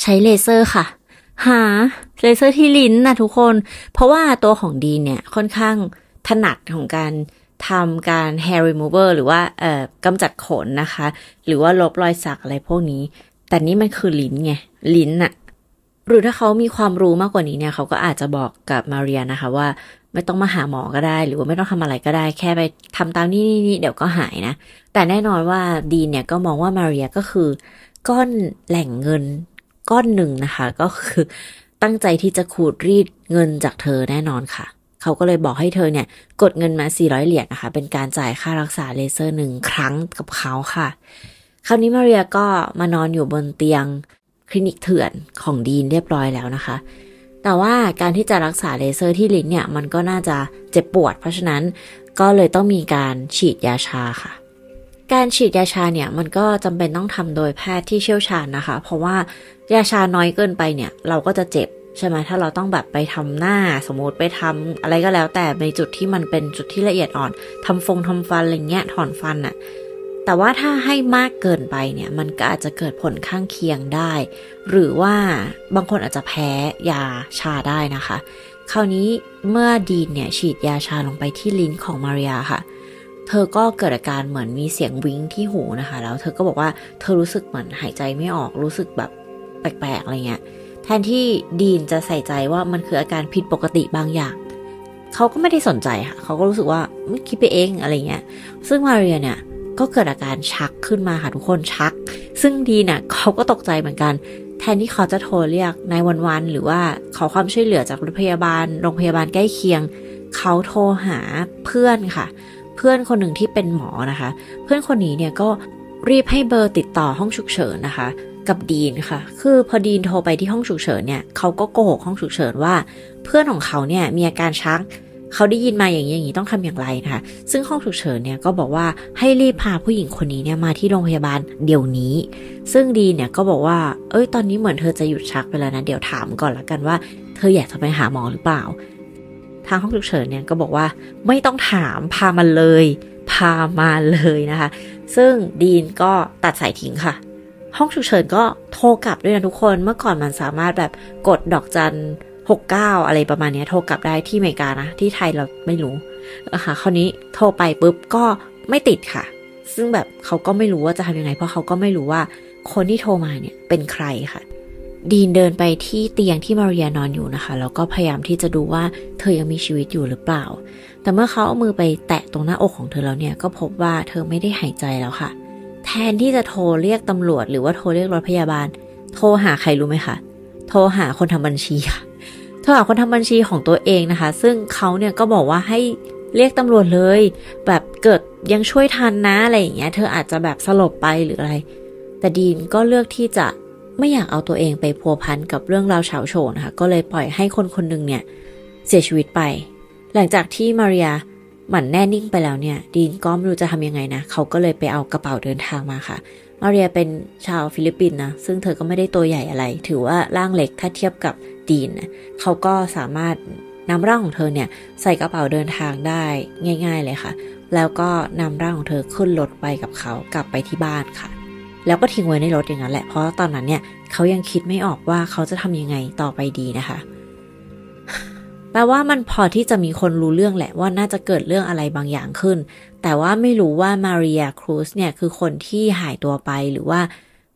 ใช้เลเซอร์ค่ะหาเลเซอร์ที่ลิ้นนะทุกคน เพราะว่าตัวของดีนเนี่ยค่อนข้างถนัดของการ ทำการ hair remover หรือว่าเอ่อกำจัดขนนะคะ หรือว่าลบรอยสักอะไรพวกนี้ แต่นี่มันคือลิ้นไง ลิ้นอะหรือถ้าเขามีความรู้มากกว่านี้เนี่ย เขาก็อาจจะบอกกับมาเรียนะคะว่า ไม่ต้องมาหาหมอก็ได้ หรือว่าไม่ต้องทำอะไรก็ได้ แค่ไปทำตามนี่นี่เดี๋ยวก็หายนะ แต่แน่นอนว่าดีนเนี่ยก็มองว่ามาเรียก็คือก้อนแหล่งเงินก้อนหนึ่งนะคะ ก็คือตั้งใจที่จะขูดรีดเงินจากเธอแน่นอนค่ะ เขาก็เลยบอกให้เธอเนี่ย กดเงินมา 400 เหรียญนะคะ เป็นการจ่ายค่ารักษาเลเซอร์หนึ่งครั้งกับเขาค่ะ คราวนี้มาเรียก็มานอนอยู่บนเตียงคลินิกเถื่อนของดีนเรียบร้อยแล้วนะคะ แต่ว่าการที่จะรักษาเลเซอร์ที่ลิ้นเนี่ย มันก็น่าจะเจ็บปวด เพราะฉะนั้นก็เลยต้องมีการฉีดยาชาค่ะ การฉีดยาชาเนี่ยมันก็จำเป็นต้องทำโดยแพทย์ที่เชี่ยวชาญนะคะ เพราะว่ายาชาน้อยเกินไปเนี่ย เราก็จะเจ็บ ใช่ไหมถ้าเราต้องแบบไปทำหน้าสมมติไปทำอะไรก็แล้ว แต่ในจุดที่มันเป็นจุดที่ละเอียดอ่อนทำฟงทำฟันอะไรเงี้ยถอนฟันอะแต่ว่าถ้าให้มากเกินไปเนี่ยมันก็อาจจะเกิดผลข้างเคียงได้ หรือว่าบางคนอาจจะแพ้ยาชาได้นะคะ คราวนี้เมื่อดีนเนี่ยฉีดยาชาลงไปที่ลิ้นของมาริยาค่ะเธอก็เกิดอาการเหมือนมีเสียงวิ้งที่หูนะคะ แล้วเธอก็บอกว่าเธอรู้สึกเหมือนหายใจไม่ออกรู้สึกแบบแปลกๆอะไรเงี้ย แทนที่ดีนจะใส่ใจว่ามันคืออาการผิดปกติบางอย่าง เขาก็ไม่ได้สนใจค่ะ เขาก็รู้สึกว่าไม่คิดไปเองอะไรเงี้ย ซึ่งมาเรียเนี่ยก็เกิดอาการชักขึ้นมาค่ะทุกคนชัก ซึ่งดีเนี่ยเขาก็ตกใจเหมือนกัน แทนที่เขาจะโทรเรียกนายวันๆหรือว่าขอความช่วยเหลือจากรถพยาบาล โรงพยาบาลใกล้เคียง เขาโทรหาเพื่อนค่ะ เพื่อนคนหนึ่งที่เป็นหมอนะคะ เพื่อนคนนี้เนี่ยก็รีบให้เบอร์ติดต่อห้องฉุกเฉินนะคะ กับดีนค่ะ คือพอดีนโทรไปที่ห้องฉุกเฉินเนี่ยเขาก็โกหกห้องฉุกเฉินว่า เพื่อนของเขาเนี่ยมีอาการชักเขาได้ยินมาอย่างนี้อย่างนี้ต้องทำอย่างไรนะคะ ซึ่งห้องฉุกเฉินเนี่ยก็บอกว่าให้รีบพาผู้หญิงคนนี้เนี่ยมาที่โรงพยาบาลเดี๋ยวนี้ ซึ่งดีเนี่ยก็บอกว่า เอ้ยตอนนี้เหมือนเธอจะหยุดชักไปแล้วนะ เดี๋ยวถามก่อนละกันว่า เธออยากจะไปหาหมอหรือเปล่า ทางห้องฉุกเฉินเนี่ยก็บอกว่าไม่ต้องถามพามาเลย พามาเลยนะคะ ซึ่งดีนก็ตัดสายทิ้งค่ะ ห้องฉุกเฉินก็โทรกลับด้วยนะทุกคน เมื่อก่อนมันสามารถแบบกดดอกจันหกเก้าอะไรประมาณนี้โทรกลับได้ที่อเมริกานะ ที่ไทยเราไม่รู้นะคะคราวนี้โทรไปปุ๊บก็ไม่ติดค่ะ ซึ่งแบบเขาก็ไม่รู้ว่าจะทำยังไง เพราะเขาก็ไม่รู้ว่าคนที่โทรมาเนี่ยเป็นใครค่ะ ดีนเดินไปที่เตียงที่มาเรียนอนอยู่นะคะ แล้วก็พยายามที่จะดูว่าเธอยังมีชีวิตอยู่หรือเปล่า แต่เมื่อเขาเอามือไปแตะตรงหน้าอกของเธอแล้วเนี่ยก็พบว่าเธอไม่ได้หายใจแล้วค่ะ แทนที่จะโทรเรียกตำรวจ หรือว่าโทรเรียกรถพยาบาล โทรหาใครรู้ไหมคะ โทรหาคนทำบัญชีค่ะ โทรหาคนทำบัญชีของตัวเองนะคะ ซึ่งเขาเนี่ยก็บอกว่าให้เรียกตำรวจเลย แบบเกิดยังช่วยทันนะอะไรอย่างเงี้ย เธออาจจะแบบสลบไปหรืออะไร แต่ดีนก็เลือกที่จะไม่อยากเอาตัวเองไปพัวพันกับเรื่องราวเฉาโฉนะคะก็เลยปล่อยให้คนคนหนึ่งเนี่ยเสียชีวิตไป หลังจากที่มาริยา หมันแน่นิ่งไปแล้วเนี่ยดีนก็ไม่รู้จะทำยังไงนะ เขาก็เลยไปเอากระเป๋าเดินทางมาค่ะ มาเรียเป็นชาวฟิลิปปินส์นะ ซึ่งเธอก็ไม่ได้ตัวใหญ่อะไร ถือว่าร่างเล็กถ้าเทียบกับดีนนะเขาก็สามารถนำร่างของเธอเนี่ยใส่กระเป๋าเดินทางได้ง่าย ๆเลยค่ะ แล้วก็นำร่างของเธอขึ้นรถไปกับเขากลับไปที่บ้านค่ะ แล้วก็ทิ้งไว้ในรถอย่างนั้นแหละเพราะตอนนั้นเนี่ยเขายังคิดไม่ออกว่าเขาจะทำยังไงต่อไปดีนะคะ แปลว่ามันพอที่จะมีคนรู้เรื่องแหละว่าน่าจะเกิดเรื่องอะไรบางอย่างขึ้น แต่ว่าไม่รู้ว่ามาเรียครูซเนี่ยคือคนที่หายตัวไปหรือว่า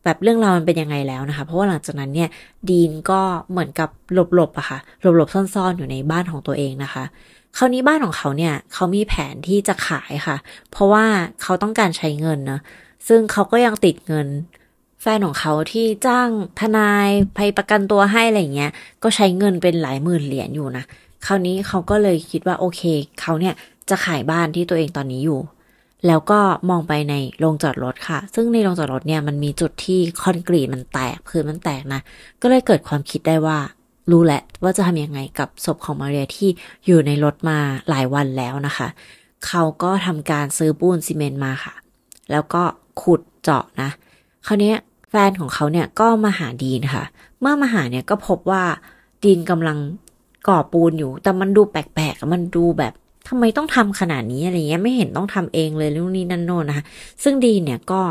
แบบเรื่องราวมันเป็นยังไงแล้วนะคะ เพราะว่าหลังจากนั้นเนี่ยดีนก็เหมือนกับหลบๆอะคะ่ะหลบๆซ่อนๆอยู่ในบ้านของตัวเองนะคะ คราวนี้บ้านของเขาเนี่ยเขามีแผนที่จะขายค่ะ เพราะว่าเขาต้องการใช้เงินนะซึ่งเขาก็ยังติดเงิน แฟนของเขาที่จ้างทนายไปประกันตัวให้อะไรเงี้ยก็ใช้เงินเป็นหลายหมื่นเหรียญอยู่นะ คราวนี้เขาก็เลยคิดว่าโอเค เขาเนี่ยจะขายบ้านที่ตัวเองตอนนี้อยู่ แล้วก็มองไปในโรงจอดรถค่ะ ซึ่งในโรงจอดรถเนี่ยมันมีจุดที่คอนกรีตมันแตกพื้นมันแตกนะ ก็เลยเกิดความคิดได้ว่า รู้แหละว่าจะทำยังไงกับศพของมาเรียที่อยู่ในรถมาหลายวันแล้วนะคะ เขาก็ทำการซื้อปูนซีเมนต์มาค่ะ แล้วก็ขุดเจาะนะ คราวนี้แฟนของเขาเนี่ยก็มาหาดีนค่ะ เมื่อมาหาเนี่ยก็พบว่าดีนกำลัง ก่อปูนอยู่ แต่มันดูแปลกๆมันดูแบบทำไมต้องทำขนาดนี้อะไรเงี้ยไม่เห็นต้องทำเองเลยนู่นนี่นั่นโน่นนะคะซึ่งดีเนี่ยก็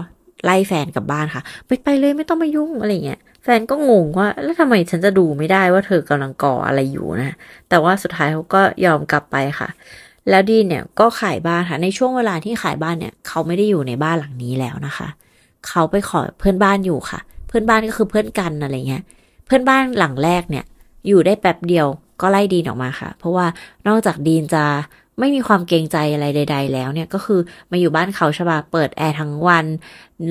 ไล่แฟนกลับบ้านค่ะ ไปไปเลยไม่ต้องมายุ่งอะไรเงี้ยแฟนก็งงว่า แล้วทำไมฉันจะดูไม่ได้ว่าเธอกำลังก่ออะไรอยู่นะ แต่ว่าสุดท้ายเขาก็ยอมกลับไปค่ะ แล้วดีเนี่ยก็ขายบ้านค่ะ ในช่วงเวลาที่ขายบ้านเนี่ยเขาไม่ได้อยู่ในบ้านหลังนี้แล้วนะคะ เขาไปขอเพื่อนบ้านอยู่ค่ะ เพื่อนบ้านก็คือเพื่อนกันอะไรเงี้ย เพื่อนบ้านหลังแรกเนี่ย อยู่ได้แป๊บเดียว ก็ไล่ดีนออกมาค่ะ เพราะว่านอกจากดีนจะไม่มีความเกรงใจอะไรใด ๆ แล้วเนี่ยก็คือมาอยู่บ้านเขาใช่ปะเปิดแอร์ทั้งวัน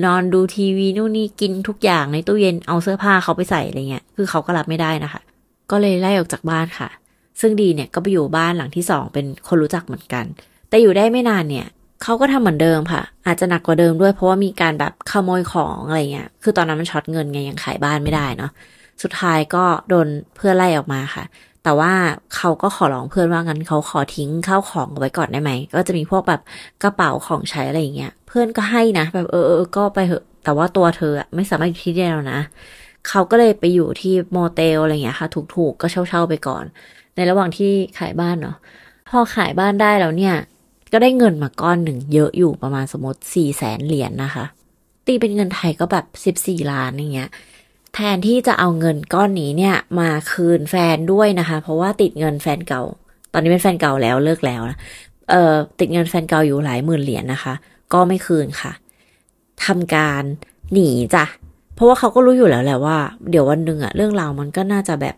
นอนดูทีวีนู่นนี่กินทุกอย่างในตู้เย็นเอาเสื้อผ้าเขาไปใส่อะไรเงี้ยคือเขาก็รับไม่ได้นะคะ ก็เลยไล่ออกจากบ้านค่ะ ซึ่งดีเนี่ยก็ไปอยู่บ้านหลังที่สองเป็นคนรู้จักเหมือนกัน แต่อยู่ได้ไม่นานเนี่ยเขาก็ทำเหมือนเดิมค่ะ อาจจะหนักกว่าเดิมด้วยเพราะว่ามีการแบบขโมยของอะไรเงี้ยคือตอนนั้นมันช็อตเงินไงยังขายบ้านไม่ได้เนาะสุดท้ายก็โดนเพื่อไล่ออกมาค่ะ แต่ว่าเขาก็ขอร้องเพื่อนว่างั้นเขาขอทิ้งข้าวของไว้ก่อนได้ไหม ก็จะมีพวกแบบกระเป๋าของใช้อะไรอย่างเงี้ย เพื่อนก็ให้นะ แบบเออเออก็ไปเหอะ แต่ว่าตัวเธอไม่สามารถอยู่ที่เดียวนะ เขาก็เลยไปอยู่ที่โมเตลอะไรเงี้ยค่ะ ถูกๆ ก็เช่าๆไปก่อน ในระหว่างที่ขายบ้านเนาะ พอขายบ้านได้แล้วเนี่ย ก็ได้เงินมาก้อนหนึ่งเยอะอยู่ประมาณสมมติสี่แสนเหรียญนนะคะ ตีเป็นเงินไทยก็แบบสิบสี่ล้านอย่างเงี้ย แทนที่จะเอาเงินก้อนนี้เนี่ย มาคืนแฟนด้วยนะคะ เพราะว่าติดเงินแฟนเก่า ตอนนี้เป็นแฟนเก่าแล้วเลิกแล้วนะเอ่อติดเงินแฟนเก่าอยู่หลายหมื่นเหรียญนนะคะ ก็ไม่คืนค่ะทำการหนีจ้ะเพราะว่าเขาก็รู้อยู่แล้วแหละว่า เดี๋ยววันหนึ่งอะเรื่องราวมันก็น่าจะแบบ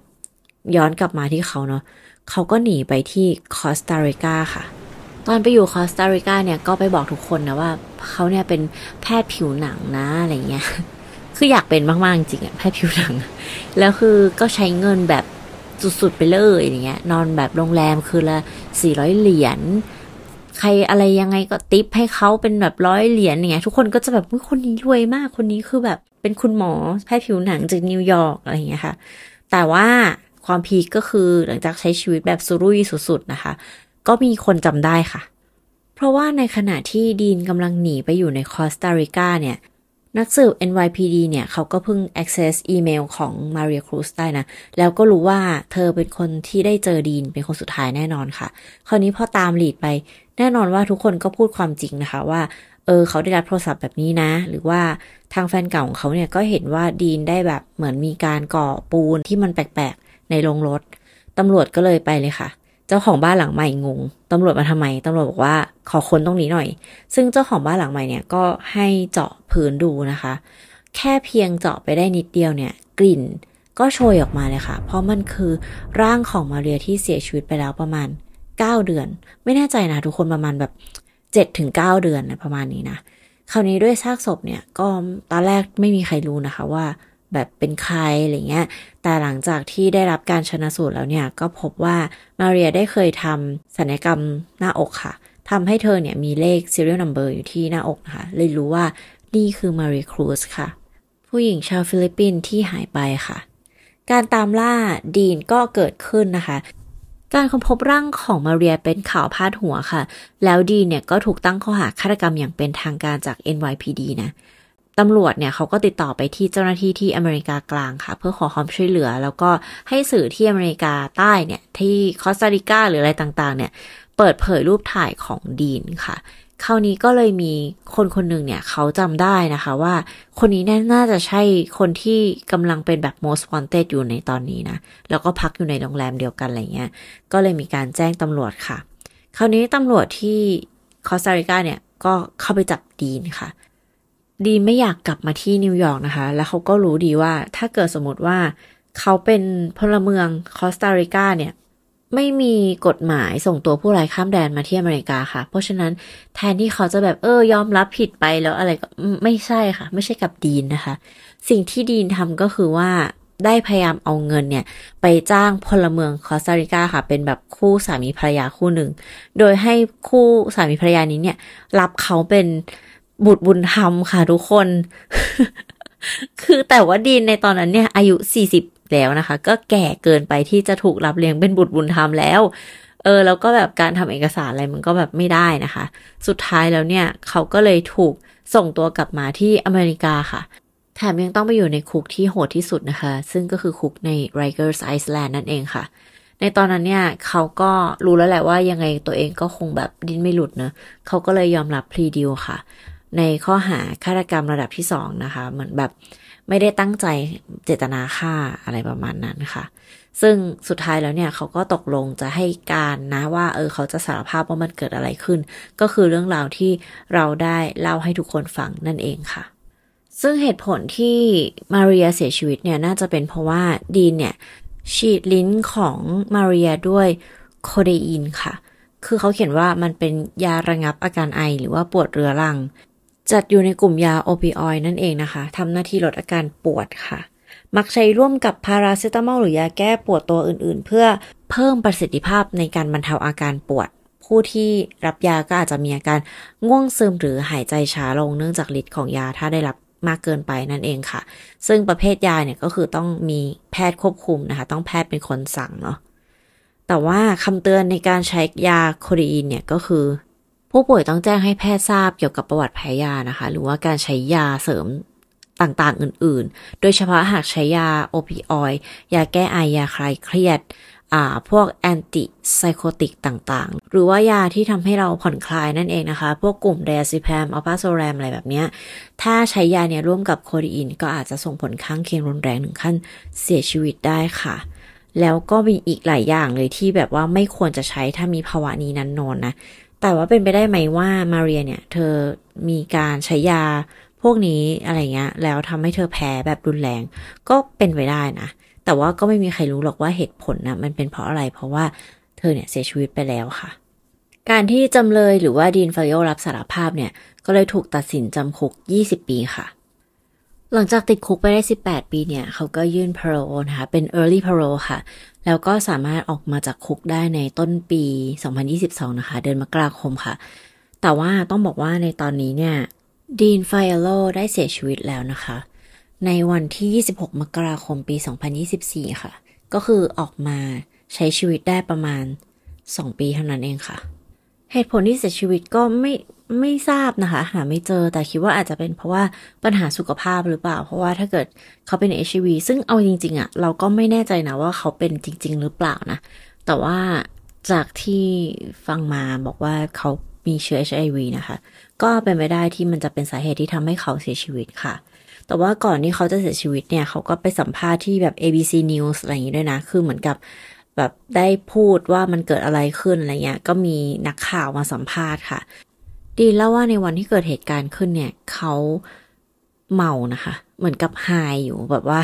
ย้อนกลับมาที่เขาเนาะเขาก็หนีไปที่คอสตาริกาค่ะ ตอนไปอยู่คอสตาริกาเนี่ยก็ไปบอกทุกคนนะว่าเขาเนี่ยเป็นแพทย์ผิวหนังนะอะไรเงี้ย คืออยากเป็นมากๆจริงอะแพทย์ผิวหนัง แล้วคือก็ใช้เงินแบบสุดๆไปเลยอย่างเงี้ย นอนแบบโรงแรมคือละสี่ร้อยเหรียญใครอะไรยังไงก็ทิปให้เขาเป็นแบบร้อยเหรียญอย่างเงี้ยทุกคนก็จะแบบคนนี้รวยมากคนนี้คือแบบเป็นคุณหมอแพทย์ผิวหนังจากนิวยอร์กอะไรเงี้ยค่ะ แต่ว่าความ peak ก็คือหลังจากใช้ชีวิตแบบสุรุ่ยสุดๆนะคะ ก็มีคนจำได้ค่ะ เพราะว่าในขณะที่ดีนกำลังหนีไปอยู่ในคอสตาริกาเนี่ย นักสืบ NYPD เนี่ยเขาก็เพิ่ง access อีเมลของมาเรียครูสได้นะ แล้วก็รู้ว่าเธอเป็นคนที่ได้เจอดีนเป็นคนสุดท้ายแน่นอนค่ะ คราวนี้พอตามหลีดไป แน่นอนว่าทุกคนก็พูดความจริงนะคะว่า เออเขาได้รับโทรศัพท์แบบนี้นะ หรือว่าทางแฟนเก่าของเขาเนี่ยก็เห็นว่าดีนได้แบบเหมือนมีการก่อปูนที่มันแปลกๆในโรงรถตำรวจก็เลยไปเลยค่ะ จ้าของบ้านหลังใหม่งง ตำรวจมาทำไม ตำรวจบอกว่าขอค้นตรงนี้หน่อย ซึ่งเจ้าของบ้านหลังใหม่เนี่ยก็ให้เจาะพื้นดูนะคะ แค่เพียงเจาะไปได้นิดเดียวเนี่ย กลิ่นก็โชยออกมาเลยค่ะ เพราะมันคือร่างของมาเรียที่เสียชีวิตไปแล้วประมาณ 9 เดือน ไม่แน่ใจนะทุกคนประมาณแบบ7ถึง9เดือนนะประมาณนี้นะ คราวนี้ด้วยซากศพเนี่ยก็ตอนแรกไม่มีใครรู้นะคะว่า แบบเป็นใครอะไรเงี้ย แต่หลังจากที่ได้รับการชนะสูตรแล้วเนี่ย ก็พบว่ามาเรียได้เคยทำศัลยกรรมหน้าอกค่ะทำให้เธอเนี่ยมีเลข serial number อยู่ที่หน้าอกนะคะเลยรู้ว่านี่คือมาเรียครูซค่ะ ผู้หญิงชาวฟิลิปปินส์ที่หายไปค่ะ การตามล่าดีนก็เกิดขึ้นนะคะการค้นพบร่างของมาเรียเป็นข่าวพาดหัวค่ะ แล้วดีนเนี่ยก็ถูกตั้งข้อหาฆาตกรรมอย่างเป็นทางการจาก NYPD นะ ตำรวจเนี่ยเขาก็ติดต่อไปที่เจ้าหน้าที่ที่อเมริกากลางค่ะ เพื่อขอความช่วยเหลือ แล้วก็ให้สื่อที่อเมริกาใต้เนี่ย ที่คอสตาริกาหรืออะไรต่างๆ เนี่ย เปิดเผยรูปถ่ายของดีนค่ะ คราวนี้ก็เลยมีคนคนหนึ่งเนี่ย เขาจำได้นะคะว่า คนนี้น่าจะใช่คนที่กำลังเป็นแบบ most wanted อยู่ในตอนนี้นะ แล้วก็พักอยู่ในโรงแรมเดียวกันอะไรเงี้ย ก็เลยมีการแจ้งตำรวจค่ะ คราวนี้ตำรวจที่คอสตาริกาเนี่ยก็เข้าไปจับดีนค่ะ ดีไม่อยากกลับมาที่นิวยอร์กนะคะ แล้วเขาก็รู้ดีว่าถ้าเกิดสมมติว่าเขาเป็นพลเมืองคอสตาริกาเนี่ย ไม่มีกฎหมายส่งตัวผู้ร้ายข้ามแดนมาที่อเมริกาค่ะ เพราะฉะนั้นแทนที่เขาจะแบบเออยอมรับผิดไปแล้วอะไรก็ไม่ใช่ค่ะ ไม่ใช่กับดีนนะคะ สิ่งที่ดีนทำก็คือว่าได้พยายามเอาเงินเนี่ย ไปจ้างพลเมืองคอสตาริกาค่ะ เป็นแบบคู่สามีภรรยาคู่หนึ่ง โดยให้คู่สามีภรรยานี้เนี่ย รับเขาเป็น บุตรบุญธรรมค่ะทุกคน คือแต่ว่าดีนในตอนนั้นเนี่ย อายุสี่สิบแล้วนะคะ ก็แก่เกินไปที่จะถูกรับเลี้ยงเป็นบุตรบุญธรรมแล้ว เออ แล้วก็แบบการทำเอกสารอะไรมันก็แบบไม่ได้นะคะ สุดท้ายแล้วเนี่ย เขาก็เลยถูกส่งตัวกลับมาที่อเมริกาค่ะ แถมยังต้องไปอยู่ในคุกที่โหดที่สุดนะคะ ซึ่งก็คือคุกใน Rikers Island นั่นเองค่ะในตอนนั้นเนี่ยเขาก็รู้แล้วแหละว่ายังไงตัวเองก็คงแบบดิ้นไม่หลุดเนะเขาก็เลยยอมรับพลีดิวค่ะ ในข้อหาฆาตกรรมระดับที่สองนะคะ เหมือนแบบไม่ได้ตั้งใจเจตนาฆ่าอะไรประมาณนั้นค่ะ ซึ่งสุดท้ายแล้วเนี่ยเขาก็ตกลงจะให้การนะว่าเออเขาจะสารภาพว่ามันเกิดอะไรขึ้น ก็คือเรื่องราวที่เราได้เล่าให้ทุกคนฟังนั่นเองค่ะ ซึ่งเหตุผลที่มาเรียเสียชีวิตเนี่ยน่าจะเป็นเพราะว่าดีนเนี่ยฉีดลิ้นของมาเรียด้วยโคเดอีนค่ะ คือเขาเขียนว่ามันเป็นยาระงับอาการไอหรือว่าปวดเรื้อรัง จัดอยู่ในกลุ่มยาโอปิออยนั่นเองนะคะทำหน้าที่ลดอาการปวดค่ะ มักใช้ร่วมกับพาราเซตามอลหรือยาแก้ปวดตัวอื่นๆ เพื่อเพิ่มประสิทธิภาพในการบรรเทาอาการปวด ผู้ที่รับยาก็อาจจะมีอาการง่วงซึมหรือหายใจช้าลงเนื่องจากฤทธิ์ของยาถ้าได้รับมากเกินไปนั่นเองค่ะ ซึ่งประเภทยาเนี่ยก็คือต้องมีแพทย์ควบคุมนะคะ ต้องแพทย์เป็นคนสั่งเนาะแต่ว่าคำเตือนในการใช้ยาโคดีนเนี่ยก็คือ ผู้ป่วยต้องแจ้งให้แพทย์ทราบเกี่ยวกับประวัติแพ้ยานะคะ หรือว่าการใช้ยาเสริมต่างๆอื่นๆ โดยเฉพาะหากใช้ยาโอปิออยยาแก้ไอยาคลายเครียดอ่าพวกแอนติไซโคติกต่างๆ หรือว่ายาที่ทำให้เราผ่อนคลายนั่นเองนะคะ พวกกลุ่มเดซิแพมอัลปาโซแรมอะไรแบบนี้ ถ้าใช้ยาเนี่ยร่วมกับโคดีนก็อาจจะส่งผลข้างเคียงรุนแรงถึงขั้นเสียชีวิตได้ค่ะ แล้วก็มีอีกหลายอย่างเลยที่แบบว่าไม่ควรจะใช้ถ้ามีภาวะนี้นั้นนอนนะ แต่ว่าเป็นไปได้ไหมว่ามาเรียเนี่ย เธอมีการใช้ยาพวกนี้อะไรเงี้ย แล้วทำให้เธอแพ้แบบรุนแรง ก็เป็นไปได้นะ แต่ว่าก็ไม่มีใครรู้หรอกว่าเหตุผลนะมันเป็นเพราะอะไร เพราะว่าเธอเนี่ยเสียชีวิตไปแล้วค่ะ การที่จำเลยหรือว่าดีนฟายโอรับสารภาพเนี่ย ก็เลยถูกตัดสินจำคุก 20 ปีค่ะ หลังจากติดคุกไปได้ 18 ปีเนี่ย เขาก็ยื่น parole นะคะเป็น early parole ค่ะ แล้วก็สามารถออกมาจากคุกได้ในต้นปี 2022 นะคะ เดือนมกราคมค่ะ แต่ว่าต้องบอกว่าในตอนนี้เนี่ยดีนไฟโลได้เสียชีวิตแล้วนะคะ ในวันที่ 26 มกราคมปี 2024 ค่ะ ก็คือออกมาใช้ชีวิตได้ประมาณ 2 ปีเท่านั้นเองค่ะ เหตุผลที่เสียชีวิตก็ไม่ ไม่ทราบนะคะ หาไม่เจอแต่คิดว่าอาจจะเป็นเพราะว่าปัญหาสุขภาพหรือเปล่า เพราะว่าถ้าเกิดเขาเป็น HIV ซึ่งเอาจริง ๆอะ่ะเราก็ไม่แน่ใจนะว่าเขาเป็นจริง ๆ หรือเปล่านะ แต่ว่าจากที่ฟังมาบอกว่าเขามีเชื้อ HIV นะคะ ก็เป็นไปได้ที่มันจะเป็นสาเหตุที่ทำให้เขาเสียชีวิตค่ะ แต่ว่าก่อนที่เขาจะเสียชีวิตเนี่ยเขาก็ไปสัมภาษณ์ที่แบบ ABC News อะไรอย่างนี้ด้วยนะ คือเหมือนกับแบบได้พูดว่ามันเกิดอะไรขึ้นอะไรเงี้ย ก็มีนักข่าวมาสัมภาษณ์ค่ะ ดีเล่าว่าในวันที่เกิดเหตุการณ์ขึ้นเนี่ยเขาเมานะคะ เหมือนกับไฮอยู่แบบว่า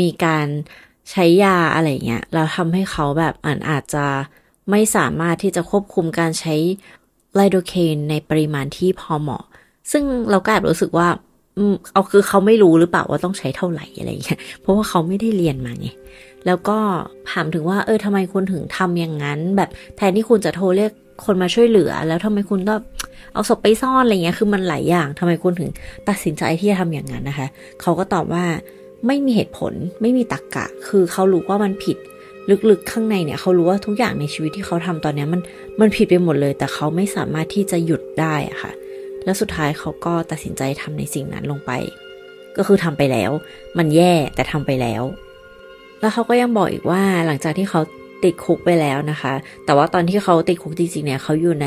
มีการใช้ยาอะไรเงี้ยแล้วทำให้เขาแบบอ่านอาจจะไม่สามารถที่จะควบคุมการใช้ไลโดเคนในปริมาณที่พอเหมาะ ซึ่งเราก็แอบรู้สึกว่าอืมเอาคือเขาไม่รู้หรือเปล่าว่าต้องใช้เท่าไหร่อะไรอย่างเงี้ย เพราะว่าเขาไม่ได้เรียนมาไง แล้วก็ถามถึงว่า เออทำไมคุณถึงทำอย่างนั้น แบบแทนที่คุณจะโทรเรียกคนมาช่วยเหลือ แล้วทำไมคุณต้อง เอาศพไปซ่อนอะไรเงี้ยคือมันหลายอย่างทำไมคุณถึง ตัดสินใจที่จะทำอย่างนั้นนะคะ เขาก็ตอบว่าไม่มีเหตุผลไม่มีตรกกะ คือเขารู้ว่ามันผิดลึกๆข้างในเนี่ยเขารู้ว่าทุกอย่างในชีวิตที่เขาทำตอนนี้มันมันผิดไปหมดเลย แต่เขาไม่สามารถที่จะหยุดได้อะค่ะ แล้วสุดท้ายเขาก็ตัดสินใจทำในสิ่งนั้นลงไป ก็คือทำไปแล้ว มันแย่แต่ทำไปแล้ว แล้วเขาก็ยังบอกอีกว่าหลังจากที่เขาติดคุกไปแล้วนะคะ แต่ว่าตอนที่เขาติดคุกจริงๆเนี่ยเขาอยู่ใน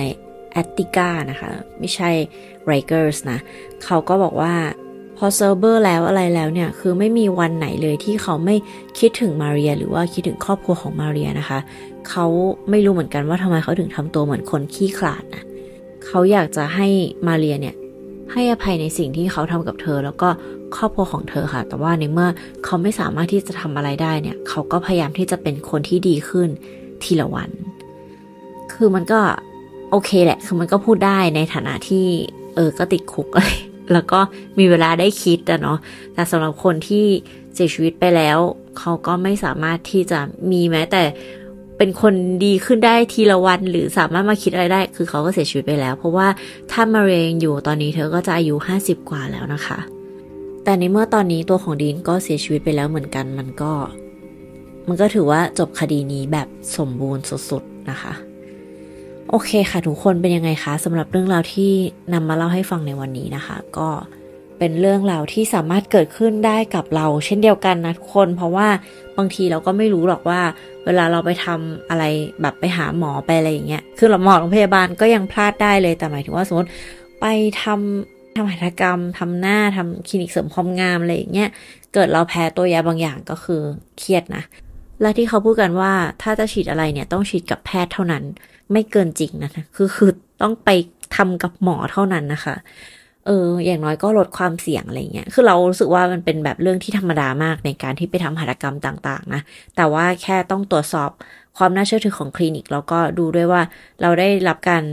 แอตติกานะคะ ไม่ใช่ไรเกอร์สนะ เขาก็บอกว่าพอ sober แล้วอะไรแล้วเนี่ย คือไม่มีวันไหนเลยที่เขาไม่คิดถึงมาเรีย หรือว่าคิดถึงครอบครัวของมาเรียนะคะ เขาไม่รู้เหมือนกันว่าทำไมเขาถึงทำตัวเหมือนคนขี้ขลาดนะเขาอยากจะให้มาเรียเนี่ยให้อภัยในสิ่งที่เขาทำกับเธอ แล้วก็ครอบครัวของเธอค่ะ แต่ว่าในเมื่อเขาไม่สามารถที่จะทำอะไรได้เนี่ย เขาก็พยายามที่จะเป็นคนที่ดีขึ้นทีละวัน คือมันก็ โอเคแหละ คือมันก็พูดได้ในฐานะที่เออก็ติดคุกเลยแล้วก็มีเวลาได้คิดอะเนาะแต่สำหรับคนที่เสียชีวิตไปแล้ว เขาก็ไม่สามารถที่จะมีแม้แต่เป็นคนดีขึ้นได้ทีละวัน หรือสามารถมาคิดอะไรได้ คือเขาก็เสียชีวิตไปแล้ว เพราะว่าถ้ามะเร็งอยู่ตอนนี้เธอก็จะอายุห้าสิบกว่าแล้วนะคะ แต่ในเมื่อตอนนี้ตัวของดีนก็เสียชีวิตไปแล้วเหมือนกันมันก็ มันก็ถือว่าจบคดีนี้แบบสมบูรณ์สุดๆนะคะ โอเคค่ะทุกคนเป็นยังไงคะสำหรับเรื่องราวที่นำมาเล่าให้ฟังในวันนี้นะคะ ก็เป็นเรื่องราวที่สามารถเกิดขึ้นได้กับเรา เช่นเดียวกันนะทุกคน เพราะว่าบางทีเราก็ไม่รู้หรอกว่า เวลาเราไปทำอะไรแบบไปหาหมอไปอะไรอย่างเงี้ยคือเราหมอโรงพยาบาลก็ยังพลาดได้เลยแต่หมายถึงว่าสมมติไปทำทำหัตถกรรมทำหน้าทำคลินิกเสริมความงามอะไรอย่างเงี้ยเกิดเราแพ้ตัวยาบางอย่างก็คือเครียดนะและที่เขาพูดกันว่าถ้าจะฉีดอะไรเนี่ยต้องฉีดกับแพทย์เท่านั้น ไม่เกินจริงนะคือคือต้องไปทำกับหมอเท่านั้นนะคะ เออ อย่างน้อยก็ลดความเสี่ยงอะไรเงี้ย คือเรารู้สึกว่ามันเป็นแบบเรื่องที่ธรรมดามากในการที่ไปทำหัตถกรรมต่าง ๆ นะ แต่ว่าแค่ต้องตรวจสอบความน่าเชื่อถือของคลินิก แล้วก็ดูด้วยว่าเราได้รับการ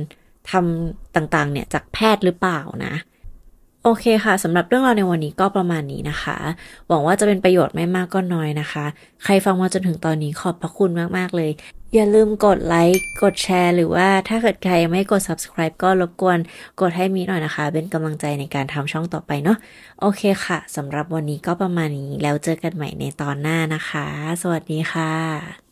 ทำต่างๆ เนี่ยจากแพทย์หรือเปล่านะ โอเคค่ะสำหรับเรื่องราวในวันนี้ก็ประมาณนี้นะคะ หวังว่าจะเป็นประโยชน์ไม่มากก็น้อยนะคะ ใครฟังมาจนถึงตอนนี้ขอบพระคุณมาก ๆ เลย อย่าลืมกดไลค์กดแชร์ หรือว่าถ้าเกิดใครยังไม่กด subscribe ก็รบกวนกดให้มีหน่อยนะคะ เป็นกำลังใจในการทำช่องต่อไปเนาะโอเคค่ะสำหรับวันนี้ก็ประมาณนี้แล้วเจอกันใหม่ในตอนหน้านะคะ สวัสดีค่ะ